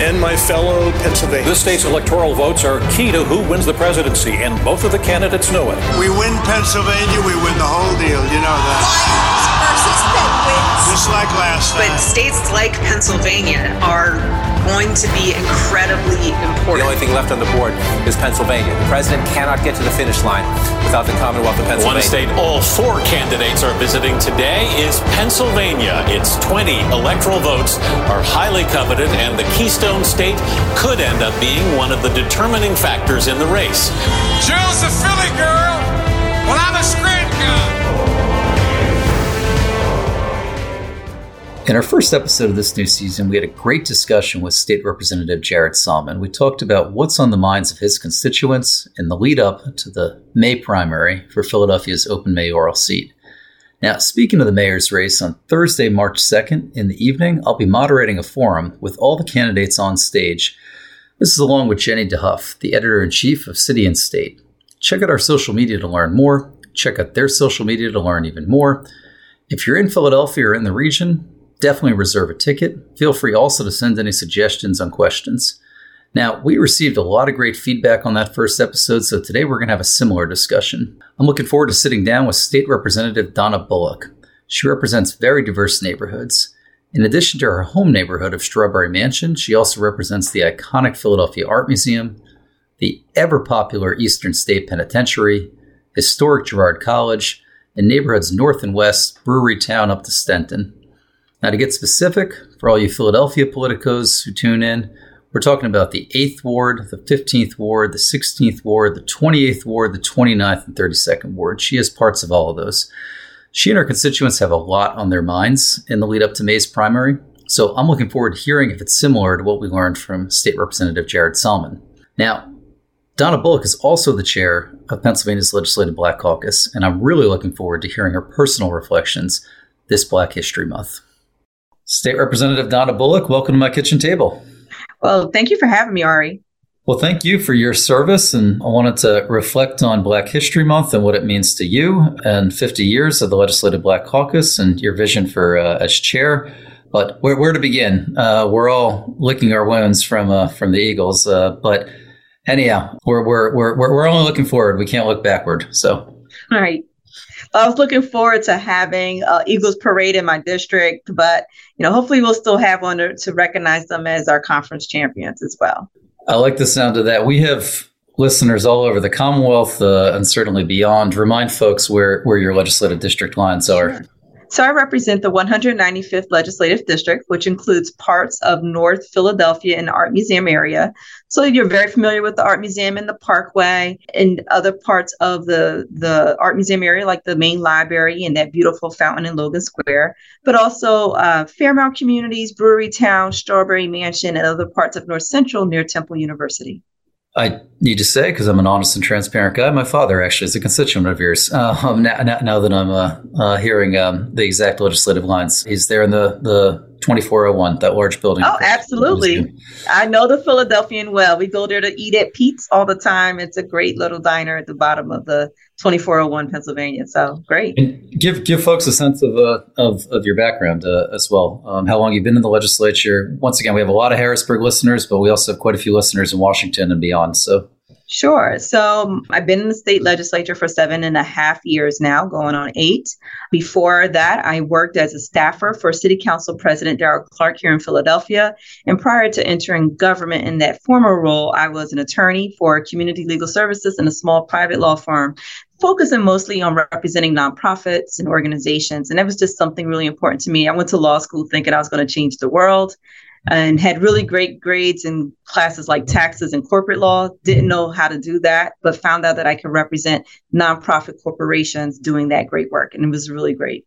and my fellow Pennsylvanians. This state's electoral votes are key to who wins the presidency, and both of the candidates know it. We win Pennsylvania, we win the whole deal. You know that. Lions versus Penguins. Just like last time. But states like Pennsylvania are going to be incredibly important. The only thing left on the board is Pennsylvania. The president cannot get to the finish line without the Commonwealth of Pennsylvania. One state all four candidates are visiting today is Pennsylvania. Its 20 electoral votes are highly coveted, and the Keystone State could end up being one of the determining factors in the race. Jill's a Philly girl. Well, I'm a Scranton In our first episode of this new season, we had a great discussion with State Representative Jared Solomon. We talked about what's on the minds of his constituents in the lead up to the May primary for Philadelphia's open mayoral seat. Now, speaking of the mayor's race, on Thursday, March 2nd in the evening, I'll be moderating a forum with all the candidates on stage. This is along with Jenny DeHuff, the editor in chief of City and State. Check out our social media to learn more. Check out their social media to learn even more. If you're in Philadelphia or in the region, definitely reserve a ticket. Feel free also to send any suggestions on questions. Now, we received a lot of great feedback on that first episode, so today we're going to have a similar discussion. I'm looking forward to sitting down with State Representative Donna Bullock. She represents very diverse neighborhoods. In addition to her home neighborhood of Strawberry Mansion, she also represents the iconic Philadelphia Art Museum, the ever popular Eastern State Penitentiary, historic Girard College, and neighborhoods north and west, Brewery Town up to Stenton. Now, to get specific, for all you Philadelphia politicos who tune in, we're talking about the 8th Ward, the 15th Ward, the 16th Ward, the 28th Ward, the 29th and 32nd Ward. She has parts of all of those. She and her constituents have a lot on their minds in the lead up to May's primary, so I'm looking forward to hearing if it's similar to what we learned from State Representative Jared Solomon. Now, Donna Bullock is also the chair of Pennsylvania's Legislative Black Caucus, and I'm really looking forward to hearing her personal reflections this Black History Month. State Representative Donna Bullock, welcome to my kitchen table. Well, thank you for having me, Ari. Well, thank you for your service. And I wanted to reflect on Black History Month and what it means to you and 50 years of the Legislative Black Caucus and your vision for uh, as chair. But where, where to begin? Uh, we're all licking our wounds from uh, from the Eagles. Uh, but anyhow, we're, we're, we're, we're only looking forward. We can't look backward. So. All right. I was looking forward to having uh, Eagles parade in my district, but you know, hopefully we'll still have one to, to recognize them as our conference champions as well. I like the sound of that. We have listeners all over the Commonwealth uh, and certainly beyond. Remind folks where where your legislative district lines are. Sure. So I represent the 195th Legislative District, which includes parts of North Philadelphia and the Art Museum area. So you're very familiar with the Art Museum and the Parkway and other parts of the, the Art Museum area, like the main library and that beautiful fountain in Logan Square, but also uh, Fairmount Communities, Brewery Town, Strawberry Mansion, and other parts of North Central near Temple University. I need to say, because I'm an honest and transparent guy, my father actually is a constituent of yours. Now, now, now, that I'm uh, uh, hearing um, the exact legislative lines, he's there in the, the 2401, that large building. Oh, absolutely. I know the Philadelphian well. We go there to eat at Pete's all the time. It's a great little diner at the bottom of the 2401 Pennsylvania. So great. And give give folks a sense of uh, of, of your background uh, as well. Um, how long you've been in the legislature? Once again, we have a lot of Harrisburg listeners, but we also have quite a few listeners in Washington and beyond. So Sure. So um, I've been in the state legislature for seven and a half years now, going on eight. Before that, I worked as a staffer for City Council President Darrell Clarke here in Philadelphia. And prior to entering government in that former role, I was an attorney for community legal services in a small private law firm focusing mostly on representing nonprofits and organizations. And that was just something really important to me. I went to law school thinking I was going to change the world and had really great grades in classes like taxes and corporate law. Didn't know how to do that, but found out that I could represent nonprofit corporations doing that great work. And it was really great.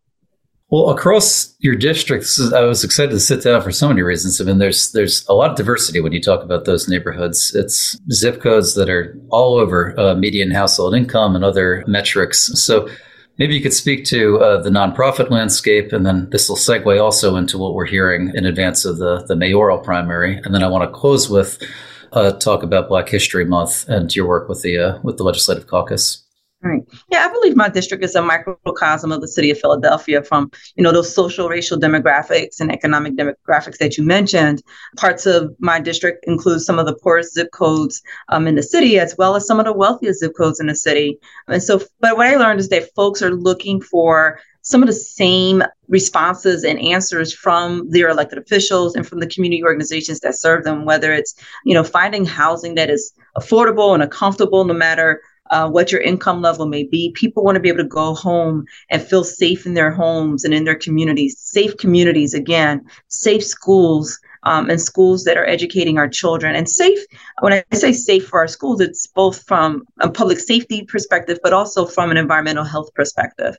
Well, across your districts, I was excited to sit down for so many reasons. I mean, there's there's a lot of diversity when you talk about those neighborhoods. It's zip codes that are all over uh, median household income and other metrics. So Maybe you could speak to uh, the nonprofit landscape, and then this will segue also into what we're hearing in advance of the, the mayoral primary. And then I want to close with uh, talk about Black History Month and your work with the uh, with the Legislative Caucus. Right. Yeah, I believe my district is a microcosm of the city of Philadelphia from, you know, those social, racial demographics and economic demographics that you mentioned. Parts of my district include some of the poorest zip codes um, in the city, as well as some of the wealthiest zip codes in the city. And so, but what I learned is that folks are looking for some of the same responses and answers from their elected officials and from the community organizations that serve them, whether it's, you know, finding housing that is affordable and comfortable no matter uh, what your income level may be. People want to be able to go home and feel safe in their homes and in their communities, safe communities, again, safe schools. Um, and schools that are educating our children and safe when i say safe for our schools it's both from a public safety perspective but also from an environmental health perspective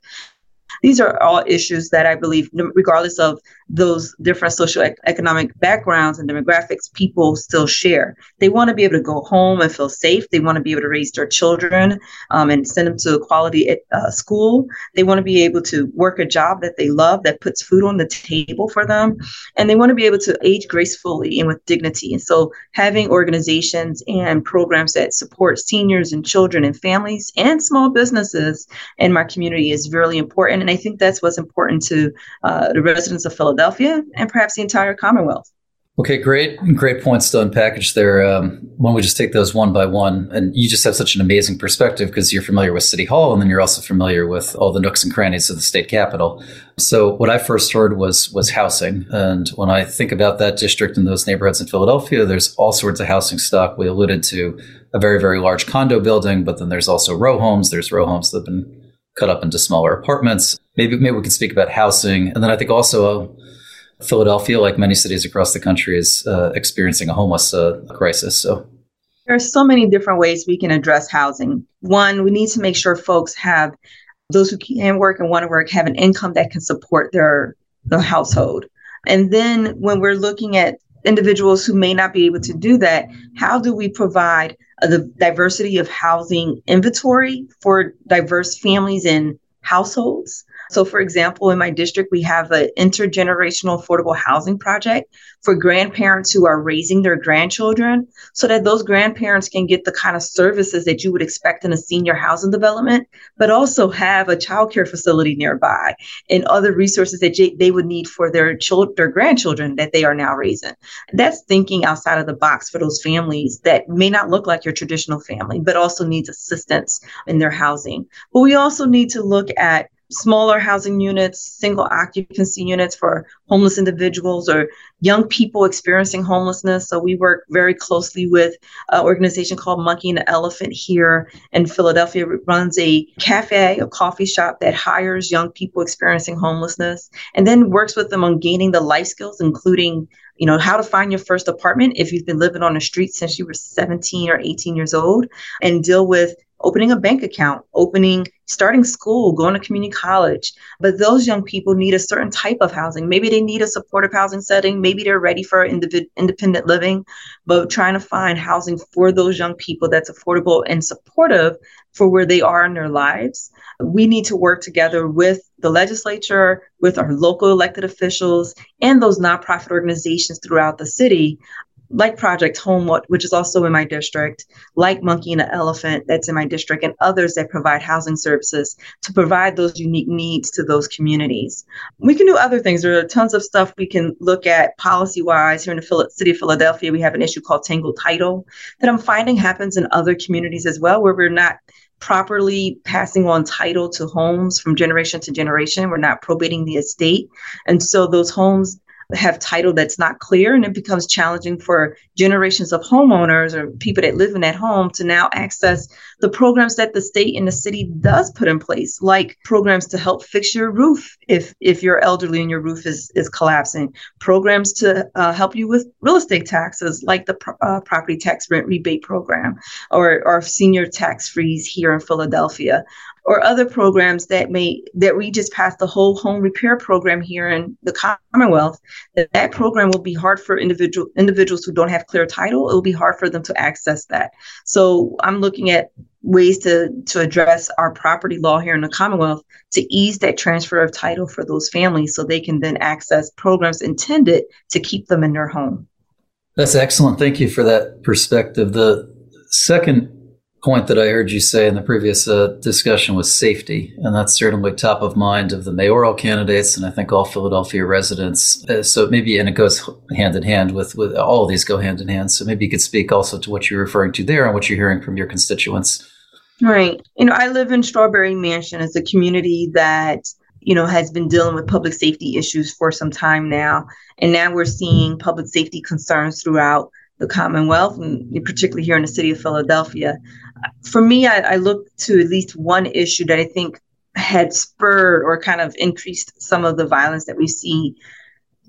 these are all issues that I believe, regardless of those different socioeconomic backgrounds and demographics, people still share. They want to be able to go home and feel safe. They want to be able to raise their children um, and send them to a quality uh, school. They want to be able to work a job that they love that puts food on the table for them. And they want to be able to age gracefully and with dignity. And so having organizations and programs that support seniors and children and families and small businesses in my community is really important. And I think that's what's important to uh, the residents of Philadelphia and perhaps the entire Commonwealth. Okay, great, great points to unpackage there. Um, why don't we just take those one by one? And you just have such an amazing perspective because you're familiar with City Hall, and then you're also familiar with all the nooks and crannies of the state capitol. So, what I first heard was was housing, and when I think about that district and those neighborhoods in Philadelphia, there's all sorts of housing stock. We alluded to a very, very large condo building, but then there's also row homes. There's row homes that have been cut up into smaller apartments. Maybe maybe we can speak about housing, and then I think also. Uh, Philadelphia, like many cities across the country, is uh, experiencing a homeless uh, crisis. So there are so many different ways we can address housing. One, we need to make sure folks have those who can work and want to work have an income that can support their the household. And then when we're looking at individuals who may not be able to do that, how do we provide the diversity of housing inventory for diverse families and households? So, for example, in my district, we have an intergenerational affordable housing project for grandparents who are raising their grandchildren so that those grandparents can get the kind of services that you would expect in a senior housing development, but also have a childcare facility nearby and other resources that they would need for their children, their grandchildren that they are now raising. That's thinking outside of the box for those families that may not look like your traditional family, but also needs assistance in their housing. But we also need to look at smaller housing units, single occupancy units for homeless individuals or young people experiencing homelessness. So we work very closely with an organization called Monkey and the Elephant here in Philadelphia. It runs a cafe, a coffee shop that hires young people experiencing homelessness and then works with them on gaining the life skills, including you know how to find your first apartment if you've been living on the street since you were 17 or 18 years old and deal with opening a bank account, opening, starting school, going to community college. But those young people need a certain type of housing. Maybe they need a supportive housing setting. Maybe they're ready for independent living, but trying to find housing for those young people that's affordable and supportive for where they are in their lives. We need to work together with the legislature, with our local elected officials, and those nonprofit organizations throughout the city like Project Home, which is also in my district, like Monkey and the Elephant, that's in my district, and others that provide housing services to provide those unique needs to those communities. We can do other things. There are tons of stuff we can look at policy wise. Here in the city of Philadelphia, we have an issue called Tangle Title that I'm finding happens in other communities as well, where we're not properly passing on title to homes from generation to generation. We're not probating the estate. And so those homes have title that's not clear and it becomes challenging for generations of homeowners or people that live in that home to now access the programs that the state and the city does put in place like programs to help fix your roof if if you're elderly and your roof is is collapsing programs to uh, help you with real estate taxes like the uh, property tax rent rebate program or or senior tax freeze here in Philadelphia or other programs that may that we just passed the whole home repair program here in the Commonwealth. That that program will be hard for individual individuals who don't have clear title. It will be hard for them to access that. So I'm looking at ways to to address our property law here in the Commonwealth to ease that transfer of title for those families so they can then access programs intended to keep them in their home. That's excellent. Thank you for that perspective. The second point that I heard you say in the previous uh, discussion was safety, and that's certainly top of mind of the mayoral candidates, and I think all Philadelphia residents. Uh, so maybe, and it goes hand in hand with with all of these go hand in hand. So maybe you could speak also to what you're referring to there and what you're hearing from your constituents. Right. You know, I live in Strawberry Mansion. It's a community that you know has been dealing with public safety issues for some time now, and now we're seeing public safety concerns throughout the Commonwealth, and particularly here in the city of Philadelphia for me, I, I look to at least one issue that I think had spurred or kind of increased some of the violence that we see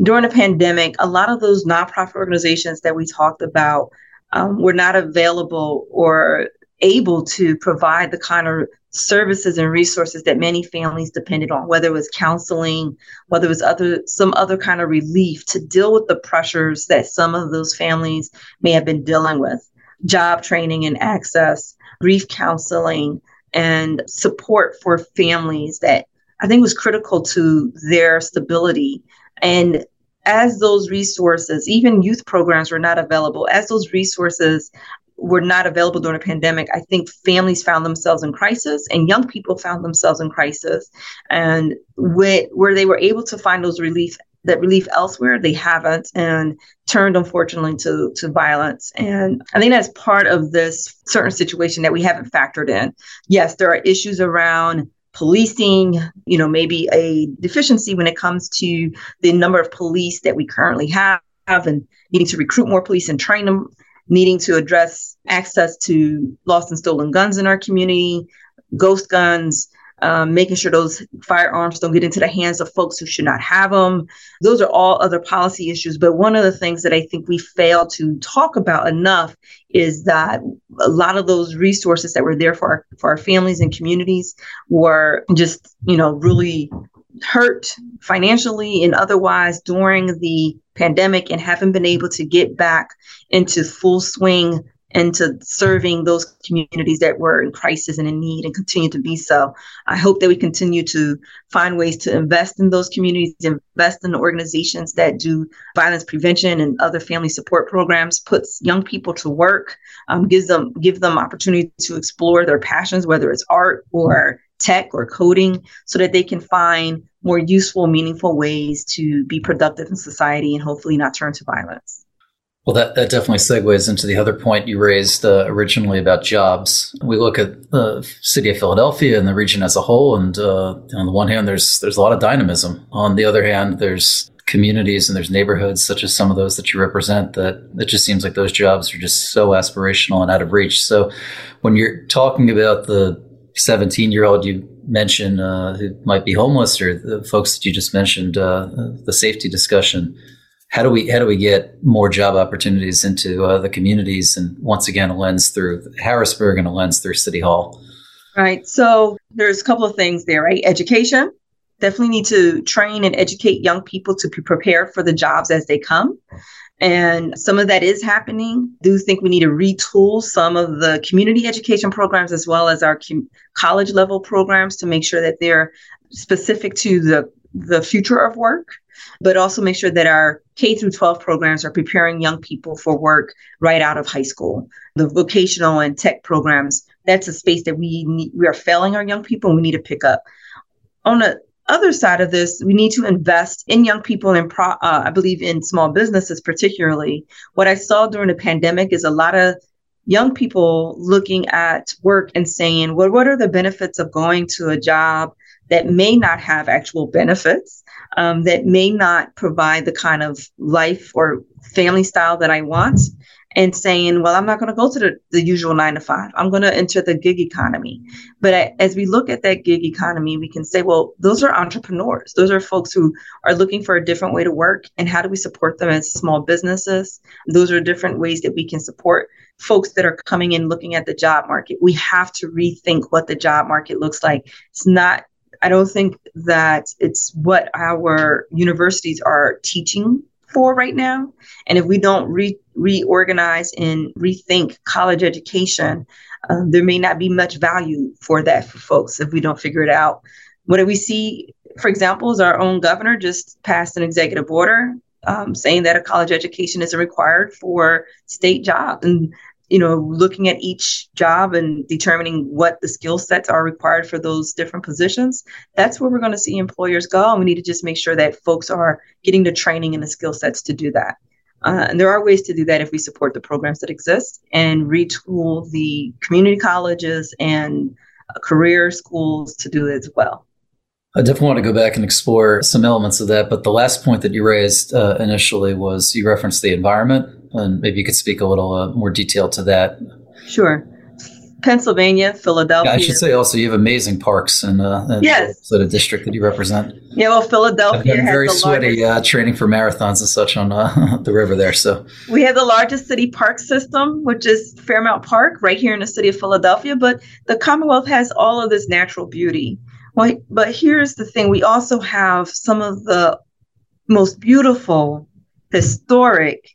during the pandemic. A lot of those nonprofit organizations that we talked about um, were not available or able to provide the kind of services and resources that many families depended on whether it was counseling whether it was other some other kind of relief to deal with the pressures that some of those families may have been dealing with job training and access grief counseling and support for families that I think was critical to their stability. And as those resources, even youth programs were not available, as those resources were not available during the pandemic, I think families found themselves in crisis and young people found themselves in crisis. And with, where they were able to find those relief that relief elsewhere, they haven't, and turned unfortunately to to violence. And I think that's part of this certain situation that we haven't factored in. Yes, there are issues around policing, you know, maybe a deficiency when it comes to the number of police that we currently have and needing to recruit more police and train them, needing to address access to lost and stolen guns in our community, ghost guns, um, making sure those firearms don't get into the hands of folks who should not have them. Those are all other policy issues. But one of the things that I think we fail to talk about enough is that a lot of those resources that were there for our, for our families and communities were just, you know, really hurt financially and otherwise during the pandemic and haven't been able to get back into full swing into serving those communities that were in crisis and in need and continue to be so. I hope that we continue to find ways to invest in those communities, invest in the organizations that do violence prevention and other family support programs, puts young people to work, um, gives them give them opportunity to explore their passions, whether it's art or tech or coding, so that they can find more useful, meaningful ways to be productive in society and hopefully not turn to violence. Well, that, that definitely segues into the other point you raised uh, originally about jobs. We look at the city of Philadelphia and the region as a whole, and uh, on the one hand, there's there's a lot of dynamism. On the other hand, there's communities and there's neighborhoods such as some of those that you represent that it just seems like those jobs are just so aspirational and out of reach. So, when you're talking about the 17 year old you mentioned uh, who might be homeless, or the folks that you just mentioned, uh, the safety discussion how do we how do we get more job opportunities into uh, the communities? And once again a lens through harrisburg and a lens through city hall. Right. So there's a couple of things there right? Education. Definitely need to train and educate young people to be prepared for the jobs as they come. And some of that is happening. do think we need to retool some of the community education programs as well as our com- college level programs to make sure that they're specific to the the future of work but also make sure that our K through 12 programs are preparing young people for work right out of high school. The vocational and tech programs, that's a space that we need, we are failing our young people and we need to pick up. On the other side of this, we need to invest in young people and pro, uh, I believe in small businesses particularly. What I saw during the pandemic is a lot of young people looking at work and saying, well, what are the benefits of going to a job that may not have actual benefits, um, that may not provide the kind of life or family style that I want, and saying, well, I'm not going to go to the, the usual nine to five. I'm going to enter the gig economy. But as we look at that gig economy, we can say, well, those are entrepreneurs. Those are folks who are looking for a different way to work. And how do we support them as small businesses? Those are different ways that we can support folks that are coming in looking at the job market. We have to rethink what the job market looks like. It's not I don't think that it's what our universities are teaching for right now. And if we don't re- reorganize and rethink college education, um, there may not be much value for that for folks if we don't figure it out. What do we see, for example, is our own governor just passed an executive order um, saying that a college education isn't required for state jobs. And you know, looking at each job and determining what the skill sets are required for those different positions, that's where we're going to see employers go. And we need to just make sure that folks are getting the training and the skill sets to do that. Uh, and there are ways to do that if we support the programs that exist and retool the community colleges and uh, career schools to do it as well. I definitely want to go back and explore some elements of that. But the last point that you raised uh, initially was you referenced the environment, and maybe you could speak a little uh, more detail to that. Sure. Pennsylvania, Philadelphia. Yeah, I should say also you have amazing parks in, uh, in yes. the district that you represent. Yeah, well, Philadelphia has very sweaty uh, training for marathons and such on uh, the river there. So we have the largest city park system, which is Fairmount Park, right here in the city of Philadelphia. But the Commonwealth has all of this natural beauty. Well, but here's the thing: we also have some of the most beautiful, historic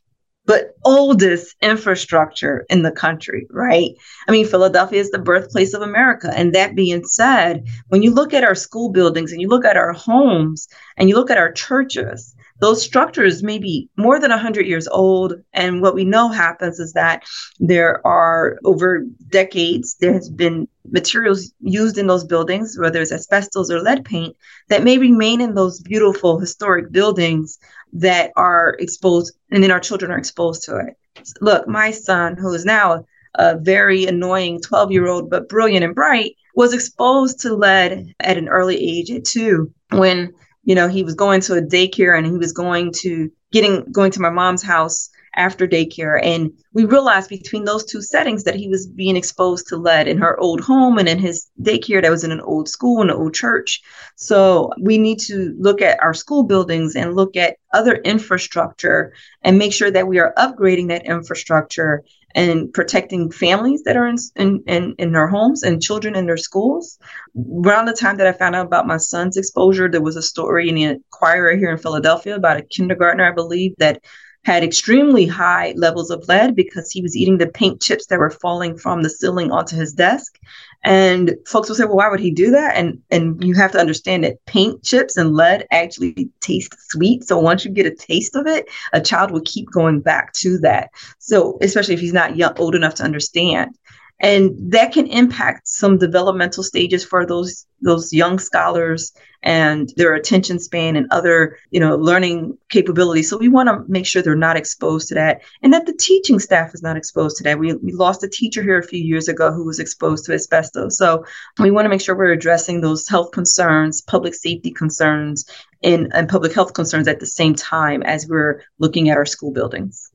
but oldest infrastructure in the country, right? I mean, Philadelphia is the birthplace of America. And that being said, when you look at our school buildings and you look at our homes and you look at our churches, those structures may be more than 100 years old. And what we know happens is that there are over decades, there has been materials used in those buildings, whether it's asbestos or lead paint, that may remain in those beautiful historic buildings that are exposed, and then our children are exposed to it. Look, my son, who is now a very annoying 12 year old, but brilliant and bright, was exposed to lead at an early age at two when you know he was going to a daycare and he was going to getting going to my mom's house after daycare. And we realized between those two settings that he was being exposed to lead in her old home and in his daycare that was in an old school and an old church. So we need to look at our school buildings and look at other infrastructure and make sure that we are upgrading that infrastructure and protecting families that are in, in, in, in, their homes and children in their schools. Around the time that I found out about my son's exposure, there was a story in the Inquirer here in Philadelphia about a kindergartner, I believe, that had extremely high levels of lead because he was eating the paint chips that were falling from the ceiling onto his desk. And folks will say, well, why would he do that? And and you have to understand that paint chips and lead actually taste sweet. So once you get a taste of it, a child will keep going back to that. So especially if he's not young, old enough to understand and that can impact some developmental stages for those those young scholars and their attention span and other you know learning capabilities. So we want to make sure they're not exposed to that and that the teaching staff is not exposed to that. We, we lost a teacher here a few years ago who was exposed to asbestos. So we want to make sure we're addressing those health concerns public safety concerns and, and public health concerns at the same time as we're looking at our school buildings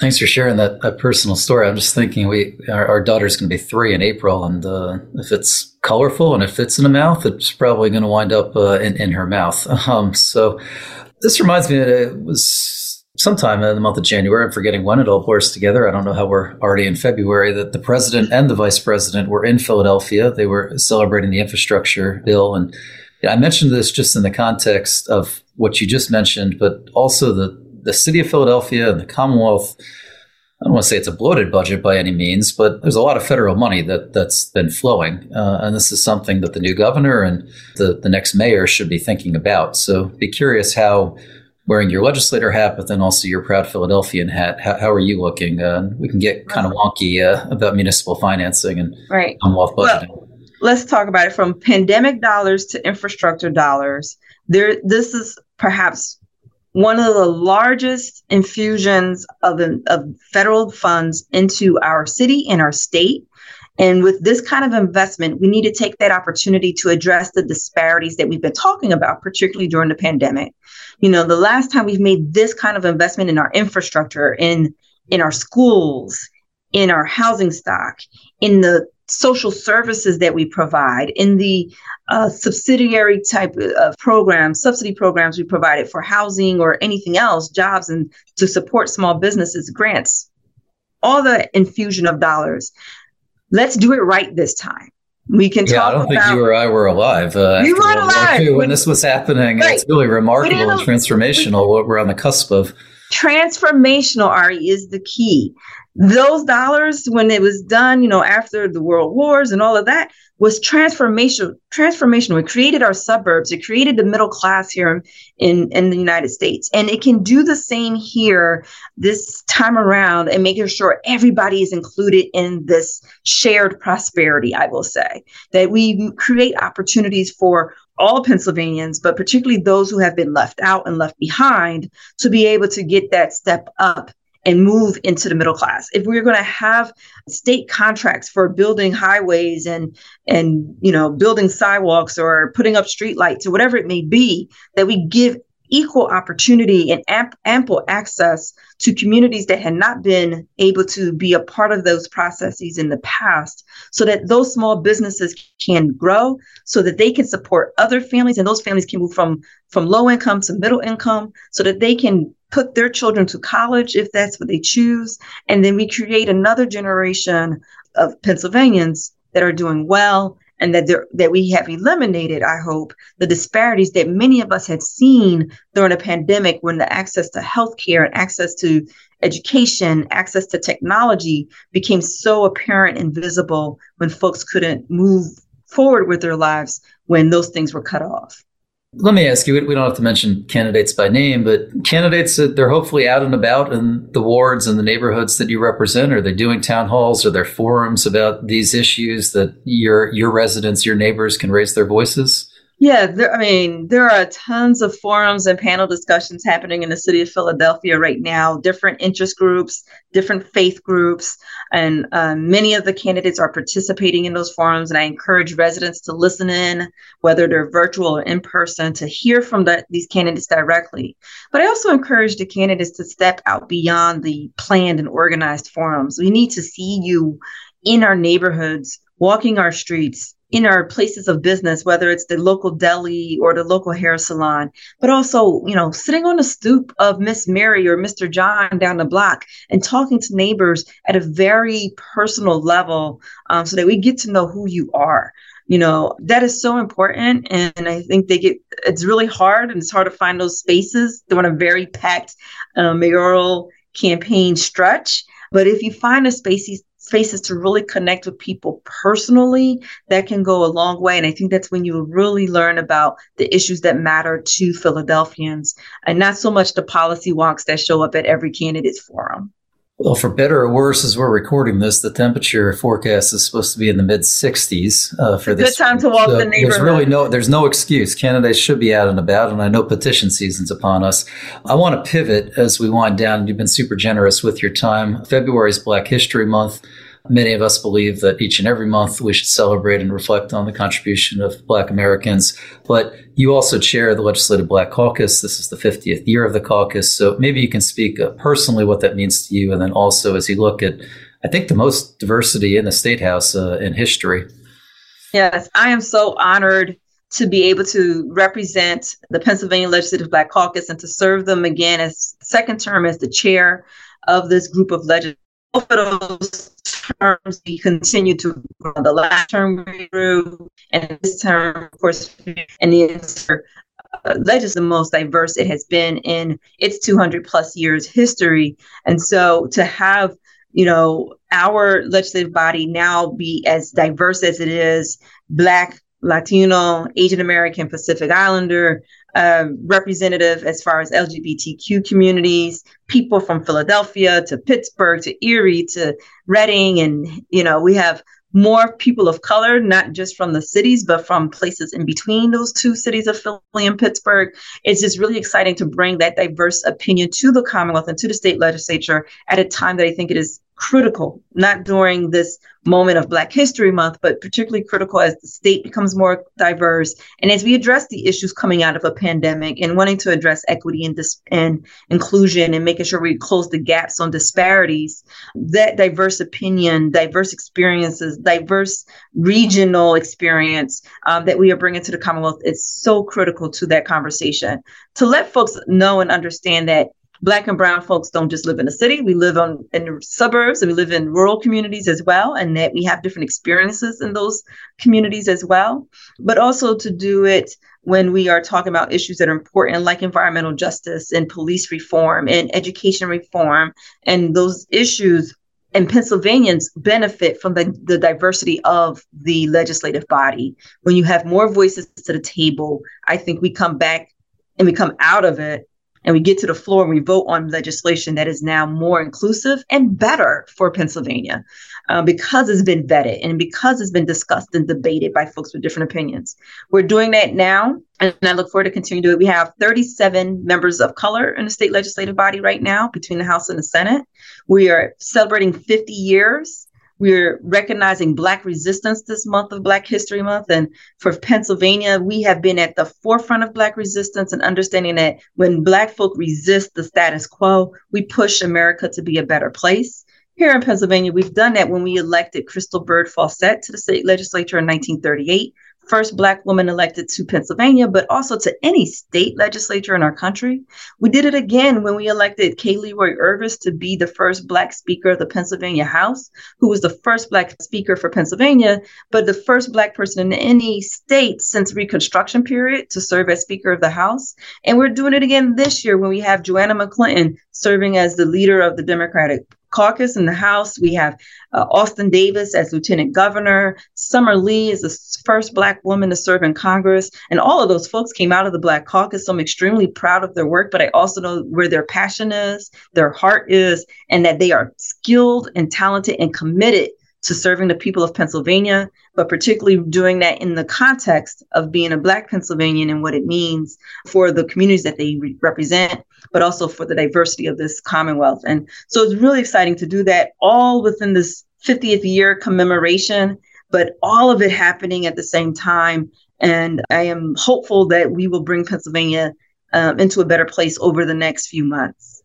Thanks for sharing that, that personal story. I'm just thinking we our, our daughter's going to be three in April, and uh, if it's colorful and it fits in the mouth, it's probably going to wind up uh, in in her mouth. Um, so this reminds me that it was sometime in the month of January. I'm forgetting when it all blurs together. I don't know how we're already in February. That the president and the vice president were in Philadelphia. They were celebrating the infrastructure bill, and I mentioned this just in the context of what you just mentioned, but also the the city of Philadelphia and the Commonwealth. I don't want to say it's a bloated budget by any means, but there's a lot of federal money that that's been flowing, uh, and this is something that the new governor and the the next mayor should be thinking about. So, be curious how wearing your legislator hat, but then also your proud Philadelphian hat. How, how are you looking? Uh, we can get kind of wonky uh, about municipal financing and right. Commonwealth budgeting. Well, let's talk about it from pandemic dollars to infrastructure dollars. There, this is perhaps one of the largest infusions of, of federal funds into our city and our state. And with this kind of investment, we need to take that opportunity to address the disparities that we've been talking about, particularly during the pandemic. You know, the last time we've made this kind of investment in our infrastructure, in in our schools, in our housing stock, in the social services that we provide, in the uh, subsidiary type of programs, subsidy programs we provided for housing or anything else, jobs, and to support small businesses, grants, all the infusion of dollars. Let's do it right this time. We can talk. yeah, talk. I don't about, think you or I were alive. Uh, we weren't alive when this was happening. Right. It's really remarkable and transformational. What we're on the cusp of. Transformational, Ari, is the key. Those dollars, when it was done, you know, after the world wars and all of that, was transformational. Transformational. It created our suburbs. It created the middle class here in, in the United States. And it can do the same here this time around and making sure everybody is included in this shared prosperity, I will say. That we create opportunities for all Pennsylvanians, but particularly those who have been left out and left behind, to be able to get that step up and move into the middle class. If we're going to have state contracts for building highways and and you know building sidewalks or putting up streetlights or whatever it may be, that we give equal opportunity and amp- ample access to communities that had not been able to be a part of those processes in the past so that those small businesses can grow so that they can support other families and those families can move from from low income to middle income so that they can put their children to college if that's what they choose and then we create another generation of Pennsylvanians that are doing well and that there, that we have eliminated, I hope, the disparities that many of us had seen during the pandemic when the access to healthcare and access to education, access to technology became so apparent and visible when folks couldn't move forward with their lives when those things were cut off. Let me ask you, we don't have to mention candidates by name, but candidates, that they're hopefully out and about in the wards and the neighborhoods that you represent. Are they doing town halls? Are there forums about these issues that your, your residents, your neighbors can raise their voices? Yeah, there, I mean, there are tons of forums and panel discussions happening in the city of Philadelphia right now, different interest groups, different faith groups, and uh, many of the candidates are participating in those forums. And I encourage residents to listen in, whether they're virtual or in person, to hear from the, these candidates directly. But I also encourage the candidates to step out beyond the planned and organized forums. We need to see you in our neighborhoods, walking our streets, in our places of business, whether it's the local deli or the local hair salon, but also, you know, sitting on the stoop of Miss Mary or Mr. John down the block and talking to neighbors at a very personal level um, so that we get to know who you are. You know, that is so important. And I think they get, it's really hard and it's hard to find those spaces during a very packed uh, mayoral campaign stretch. But if you find a space, spaces to really connect with people personally, that can go a long way. And I think that's when you really learn about the issues that matter to Philadelphians and not so much the policy walks that show up at every candidate's forum. Well, for better or worse, as we're recording this, the temperature forecast is supposed to be in the mid 60s uh, for this. Good time to walk so the neighborhood. There's really no, there's no excuse. Candidates should be out and about, and I know petition season's upon us. I want to pivot as we wind down. You've been super generous with your time. February is Black History Month. Many of us believe that each and every month we should celebrate and reflect on the contribution of Black Americans. But you also chair the Legislative Black Caucus. This is the 50th year of the caucus. So maybe you can speak uh, personally what that means to you. And then also as you look at, I think, the most diversity in the State House uh, in history. Yes, I am so honored to be able to represent the Pennsylvania Legislative Black Caucus and to serve them again as second term as the chair of this group of legislators. Both of those terms we continue to grow. The last term we grew, and this term, of course, and the answer. Uh, the most diverse it has been in its 200 plus years history. And so to have, you know, our legislative body now be as diverse as it is, Black, Latino, Asian American, Pacific Islander, uh, representative as far as LGBTQ communities, people from Philadelphia to Pittsburgh to Erie to Reading. And, you know, we have more people of color, not just from the cities, but from places in between those two cities of Philly and Pittsburgh. It's just really exciting to bring that diverse opinion to the Commonwealth and to the state legislature at a time that I think it is critical, not during this moment of Black History Month, but particularly critical as the state becomes more diverse and as we address the issues coming out of a pandemic and wanting to address equity and, dis- and inclusion and making sure we close the gaps on disparities. That diverse opinion, diverse experiences, diverse regional experience um, that we are bringing to the Commonwealth is so critical to that conversation. To let folks know and understand that Black and brown folks don't just live in the city. We live on in suburbs and we live in rural communities as well, and that we have different experiences in those communities as well. But also to do it when we are talking about issues that are important, like environmental justice and police reform and education reform, and those issues and Pennsylvanians benefit from the, the diversity of the legislative body. When you have more voices to the table, I think we come back and we come out of it and we get to the floor and we vote on legislation that is now more inclusive and better for Pennsylvania uh, because it's been vetted and because it's been discussed and debated by folks with different opinions. We're doing that now, and I look forward to continuing to do it. We have 37 members of color in the state legislative body right now between the House and the Senate. We are celebrating 50 years we're recognizing Black resistance this month of Black History Month. And for Pennsylvania, we have been at the forefront of Black resistance and understanding that when Black folk resist the status quo, we push America to be a better place. Here in Pennsylvania, we've done that when we elected Crystal Bird Fauset to the state legislature in 1938 first Black woman elected to Pennsylvania, but also to any state legislature in our country. We did it again when we elected K. Leroy Irvis to be the first Black Speaker of the Pennsylvania House, who was the first Black Speaker for Pennsylvania, but the first Black person in any state since Reconstruction period to serve as Speaker of the House. And we're doing it again this year when we have Joanna McClinton serving as the leader of the Democratic caucus in the House. We have uh, Austin Davis as lieutenant governor. Summer Lee is the first Black woman to serve in Congress. And all of those folks came out of the Black caucus. So I'm extremely proud of their work, but I also know where their passion is, their heart is, and that they are skilled and talented and committed to serving the people of Pennsylvania, but particularly doing that in the context of being a Black Pennsylvanian and what it means for the communities that they re- represent but also for the diversity of this Commonwealth. And so it's really exciting to do that all within this 50th year commemoration, but all of it happening at the same time. And I am hopeful that we will bring Pennsylvania um, into a better place over the next few months.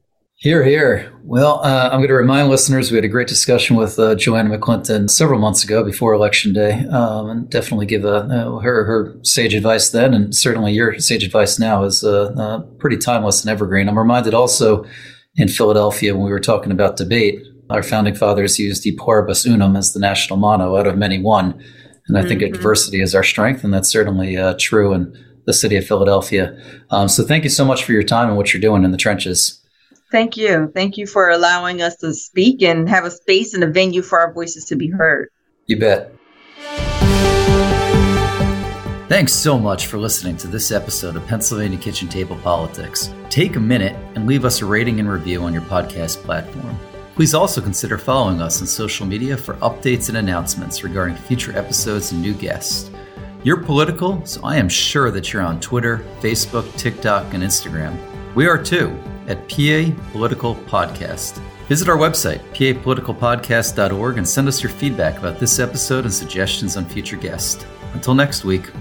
Here, here. Well, uh, I'm going to remind listeners we had a great discussion with uh, Joanna McClinton several months ago before Election Day, um, and definitely give uh, her her sage advice then, and certainly your sage advice now is uh, uh, pretty timeless and evergreen. I'm reminded also in Philadelphia when we were talking about debate, our founding fathers used "E pluribus unum" as the national motto, out of many one, and I mm-hmm. think diversity is our strength, and that's certainly uh, true in the city of Philadelphia. Um, so, thank you so much for your time and what you're doing in the trenches. Thank you. Thank you for allowing us to speak and have a space and a venue for our voices to be heard. You bet. Thanks so much for listening to this episode of Pennsylvania Kitchen Table Politics. Take a minute and leave us a rating and review on your podcast platform. Please also consider following us on social media for updates and announcements regarding future episodes and new guests. You're political, so I am sure that you're on Twitter, Facebook, TikTok, and Instagram. We are too at PA Political Podcast. Visit our website, papoliticalpodcast.org, and send us your feedback about this episode and suggestions on future guests. Until next week.